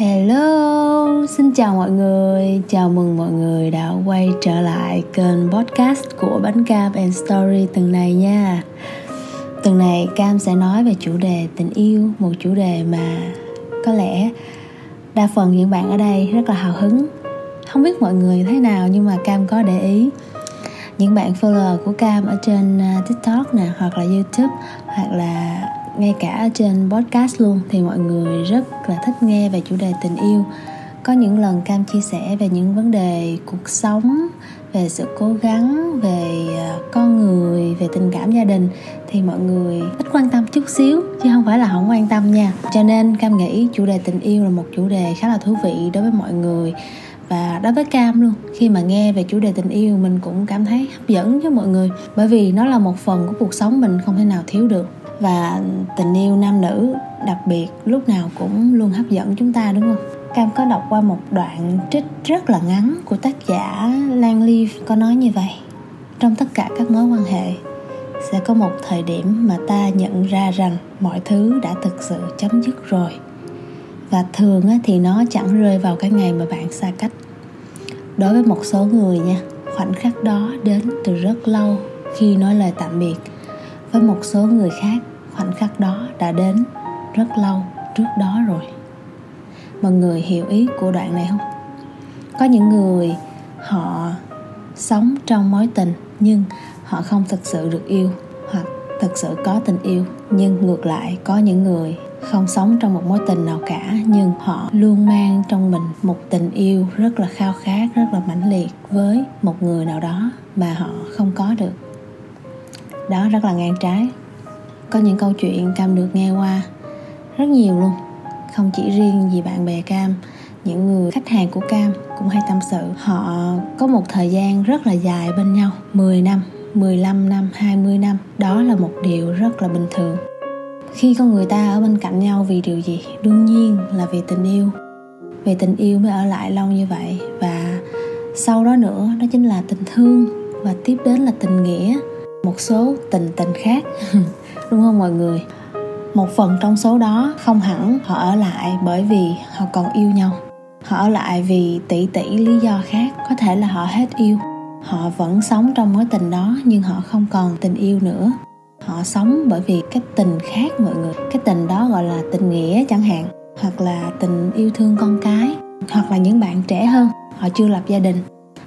Hello, xin chào mọi người, chào mừng mọi người đã quay trở lại kênh podcast của Bánh Cam and Story tuần này nha. Tuần này Cam sẽ nói về chủ đề tình yêu, một chủ đề mà có lẽ đa phần những bạn ở đây rất là hào hứng. Không biết mọi người thế nào nhưng mà Cam có để ý. Những bạn follower của Cam ở trên à, TikTok nè hoặc là YouTube hoặc là ngay cả trên podcast luôn, thì mọi người rất là thích nghe về chủ đề tình yêu. Có những lần cam chia sẻ về những vấn đề cuộc sống, về sự cố gắng, về à, con người, về tình cảm gia đình, thì mọi người ít quan tâm chút xíu, chứ không phải là không quan tâm nha. Cho nên cam nghĩ chủ đề tình yêu là một chủ đề khá là thú vị đối với mọi người và đối với cam luôn. Khi mà nghe về chủ đề tình yêu, mình cũng cảm thấy hấp dẫn với mọi người, bởi vì nó là một phần của cuộc sống mình không thể nào thiếu được và tình yêu nam nữ đặc biệt lúc nào cũng luôn hấp dẫn chúng ta, đúng không? Cam có đọc qua một đoạn trích rất là ngắn của tác giả lan Leaf có nói như vậy. Trong tất cả các mối quan hệ, sẽ có một thời điểm mà ta nhận ra rằng mọi thứ đã thực sự chấm dứt rồi. Và thường thì nó chẳng rơi vào cái ngày mà bạn xa cách. Đối với một số người nha, khoảnh khắc đó đến từ rất lâu khi nói lời tạm biệt. Với một số người khác khoảnh khắc đó đã đến rất lâu trước đó rồi. Mọi người hiểu ý của đoạn này không? Có những người họ sống trong mối tình nhưng họ không thực sự được yêu hoặc thực sự có tình yêu. Nhưng ngược lại, có những người không sống trong một mối tình nào cả nhưng họ luôn mang trong mình một tình yêu rất là khao khát, rất là mãnh liệt với một người nào đó mà họ không có được. Đó rất là ngang trái có những câu chuyện cam được nghe qua rất nhiều luôn. Không chỉ riêng gì bạn bè cam, những người khách hàng của cam cũng hay tâm sự. Họ có một thời gian rất là dài bên nhau 10 năm 15 năm 20 năm. Đó là một điều rất là bình thường. Khi con người ta ở bên cạnh nhau vì điều gì? Đương nhiên là vì tình yêu. Vì tình yêu mới ở lại lâu như vậy. Và sau đó nữa, đó chính là tình thương. Và tiếp đến là tình nghĩa. Một số tình tình khác. đúng không mọi người? Một phần trong số đó không hẳn họ ở lại bởi vì họ còn yêu nhau. Họ ở lại vì tỷ tỷ lý do khác, có thể là họ hết yêu. Họ vẫn sống trong mối tình đó nhưng họ không còn tình yêu nữa. Họ sống bởi vì cái tình khác mọi người. Cái tình đó gọi là tình nghĩa chẳng hạn, hoặc là tình yêu thương con cái, hoặc là những bạn trẻ hơn. Họ chưa lập gia đình.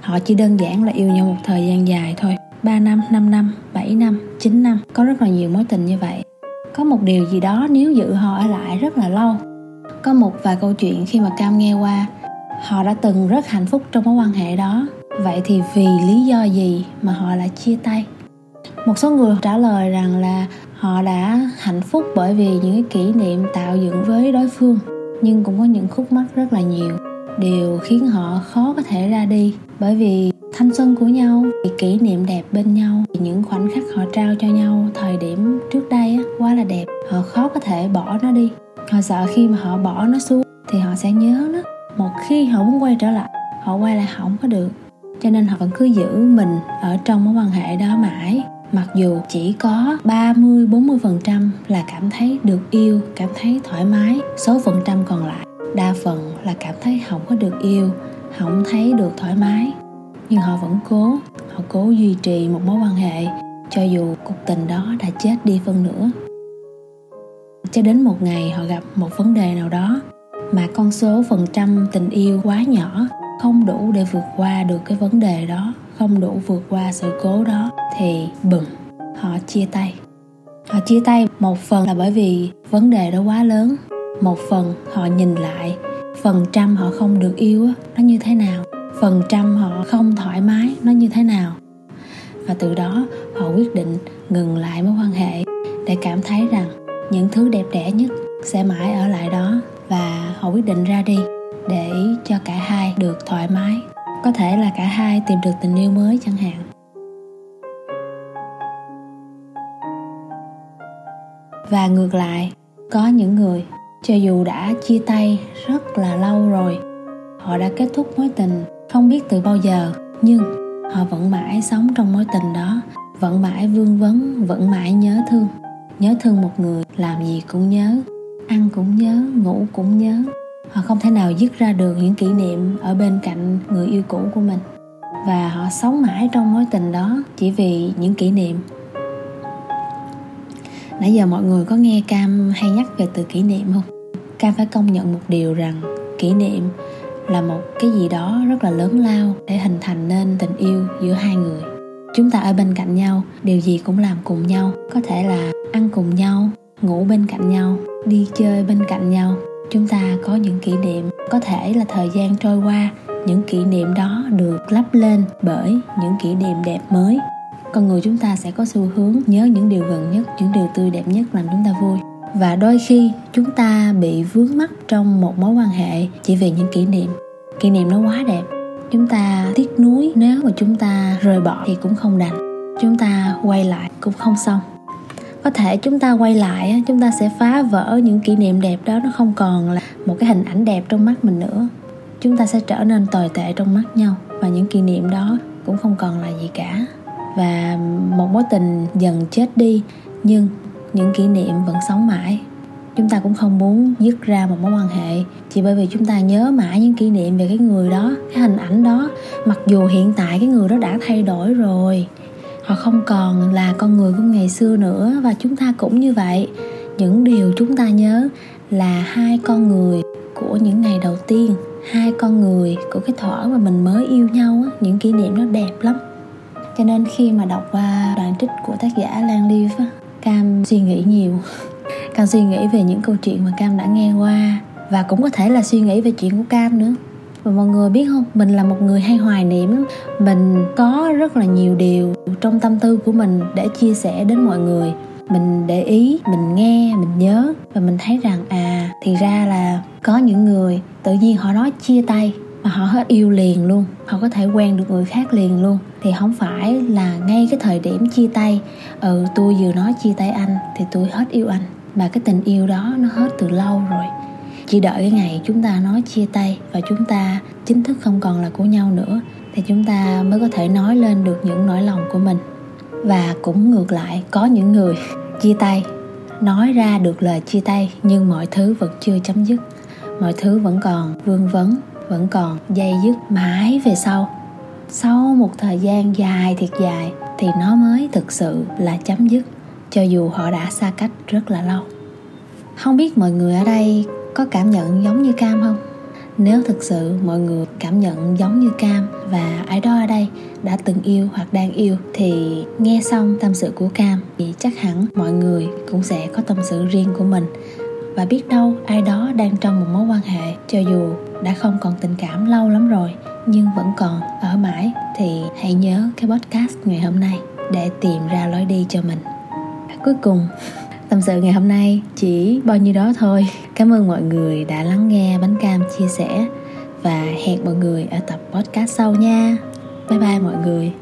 Họ chỉ đơn giản là yêu nhau một thời gian dài thôi. 3 năm, 5 năm, 7 năm, 9 năm. Có rất là nhiều mối tình như vậy. Có một điều gì đó nếu giữ họ ở lại rất là lâu. Có một vài câu chuyện khi mà Cam nghe qua Họ đã từng rất hạnh phúc trong mối quan hệ đó. Vậy thì vì lý do gì mà họ lại chia tay? Một số người trả lời rằng là họ đã hạnh phúc bởi vì những cái kỷ niệm tạo dựng với đối phương nhưng cũng có những khúc mắc rất là nhiều. Điều khiến họ khó có thể ra đi bởi vì thanh xuân của nhau kỷ niệm đẹp bên nhau. Những khoảnh khắc họ trao cho nhau thời điểm trước đây á, quá là đẹp. Họ khó có thể bỏ nó đi. Họ sợ khi mà họ bỏ nó xuống thì họ sẽ nhớ nó. Một khi họ muốn quay trở lại họ quay lại không có được. Cho nên họ vẫn cứ giữ mình ở trong mối quan hệ đó mãi. Mặc dù chỉ có 30 40% là cảm thấy được yêu, cảm thấy thoải mái, số phần trăm còn lại đa phần là cảm thấy không có được yêu, không thấy được thoải mái. Nhưng họ vẫn cố, họ cố duy trì một mối quan hệ cho dù cuộc tình đó đã chết đi phân nữa Cho đến một ngày họ gặp một vấn đề nào đó mà con số phần trăm tình yêu quá nhỏ không đủ để vượt qua được cái vấn đề đó không đủ vượt qua sự cố đó thì bừng họ chia tay. Họ chia tay một phần là bởi vì vấn đề đó quá lớn. Một phần họ nhìn lại phần trăm họ không được yêu nó như thế nào? Phần trăm họ không thoải mái nó như thế nào. Và từ đó, họ quyết định ngừng lại mối quan hệ để cảm thấy rằng những thứ đẹp đẽ nhất sẽ mãi ở lại đó và họ quyết định ra đi để cho cả hai được thoải mái. Có thể là cả hai tìm được tình yêu mới chẳng hạn. Và ngược lại, có những người, cho dù đã chia tay rất là lâu rồi, họ đã kết thúc mối tình không biết từ bao giờ, nhưng họ vẫn mãi sống trong mối tình đó, vẫn mãi vương vấn, vẫn mãi nhớ thương. Nhớ thương một người làm gì cũng nhớ, ăn cũng nhớ, ngủ cũng nhớ. Họ không thể nào dứt ra được những kỷ niệm ở bên cạnh người yêu cũ của mình. Và họ sống mãi trong mối tình đó chỉ vì những kỷ niệm. Nãy giờ mọi người có nghe cam hay nhắc về từ kỷ niệm không? Cam phải công nhận một điều rằng kỷ niệm là một cái gì đó rất là lớn lao để hình thành nên tình yêu giữa hai người. Chúng ta ở bên cạnh nhau, điều gì cũng làm cùng nhau. Có thể là ăn cùng nhau, ngủ bên cạnh nhau, đi chơi bên cạnh nhau. Chúng ta có những kỷ niệm, có thể là thời gian trôi qua. Những kỷ niệm đó được lắp lên bởi những kỷ niệm đẹp mới. Con người chúng ta sẽ có xu hướng nhớ những điều gần nhất, những điều tươi đẹp nhất, làm chúng ta vui và đôi khi chúng ta bị vướng mắc trong một mối quan hệ chỉ vì những kỷ niệm. Kỷ niệm nó quá đẹp. Chúng ta tiếc nuối, nếu mà chúng ta rời bỏ thì cũng không đành. Chúng ta quay lại cũng không xong. Có thể chúng ta quay lại chúng ta sẽ phá vỡ những kỷ niệm đẹp đó, nó không còn là một cái hình ảnh đẹp trong mắt mình nữa. Chúng ta sẽ trở nên tồi tệ trong mắt nhau và những kỷ niệm đó cũng không còn là gì cả. Và một mối tình dần chết đi, nhưng những kỷ niệm vẫn sống mãi. Chúng ta cũng không muốn dứt ra một mối quan hệ chỉ bởi vì chúng ta nhớ mãi những kỷ niệm về cái người đó, cái hình ảnh đó. Mặc dù hiện tại cái người đó đã thay đổi rồi, họ không còn là con người của ngày xưa nữa và chúng ta cũng như vậy. Những điều chúng ta nhớ là hai con người của những ngày đầu tiên, hai con người của cái thuở mà mình mới yêu nhau những kỷ niệm nó đẹp lắm. Cho nên khi mà đọc qua đoạn trích của tác giả Lan Liv á Cam suy nghĩ nhiều. Cam suy nghĩ về những câu chuyện mà Cam đã nghe qua Và cũng có thể là suy nghĩ về chuyện của Cam nữa. Và mọi người biết không? Mình là một người hay hoài niệm. Lắm mình có rất là nhiều điều trong tâm tư của mình để chia sẻ đến mọi người. Mình để ý, mình nghe, mình nhớ và mình thấy rằng à thì ra là có những người tự nhiên họ nói chia tay mà họ hết yêu liền luôn. Họ có thể quen được người khác liền luôn thì không phải là ngay cái thời điểm chia tay. Ừ tôi vừa nói chia tay anh thì tôi hết yêu anh. Mà cái tình yêu đó nó hết từ lâu rồi. Chỉ đợi cái ngày chúng ta nói chia tay và chúng ta chính thức không còn là của nhau nữa thì chúng ta mới có thể nói lên được những nỗi lòng của mình. Và cũng ngược lại, có những người chia tay, nói ra được lời chia tay nhưng mọi thứ vẫn chưa chấm dứt. Mọi thứ vẫn còn vương vấn, vẫn còn dây dứt mãi về sau sau một thời gian dài thiệt dài thì nó mới thực sự là chấm dứt, cho dù họ đã xa cách rất là lâu. Không biết mọi người ở đây có cảm nhận giống như cam không? Nếu thực sự mọi người cảm nhận giống như cam và ai đó ở đây đã từng yêu hoặc đang yêu thì nghe xong tâm sự của cam thì chắc hẳn mọi người cũng sẽ có tâm sự riêng của mình và biết đâu ai đó đang trong một mối quan hệ, cho dù đã không còn tình cảm lâu lắm rồi, nhưng vẫn còn ở mãi, thì hãy nhớ cái podcast ngày hôm nay để tìm ra lối đi cho mình. Cuối cùng, tâm sự ngày hôm nay chỉ bao nhiêu đó thôi. Cảm ơn mọi người đã lắng nghe bánh cam chia sẻ, và hẹn mọi người ở tập podcast sau nha. Bye bye mọi người.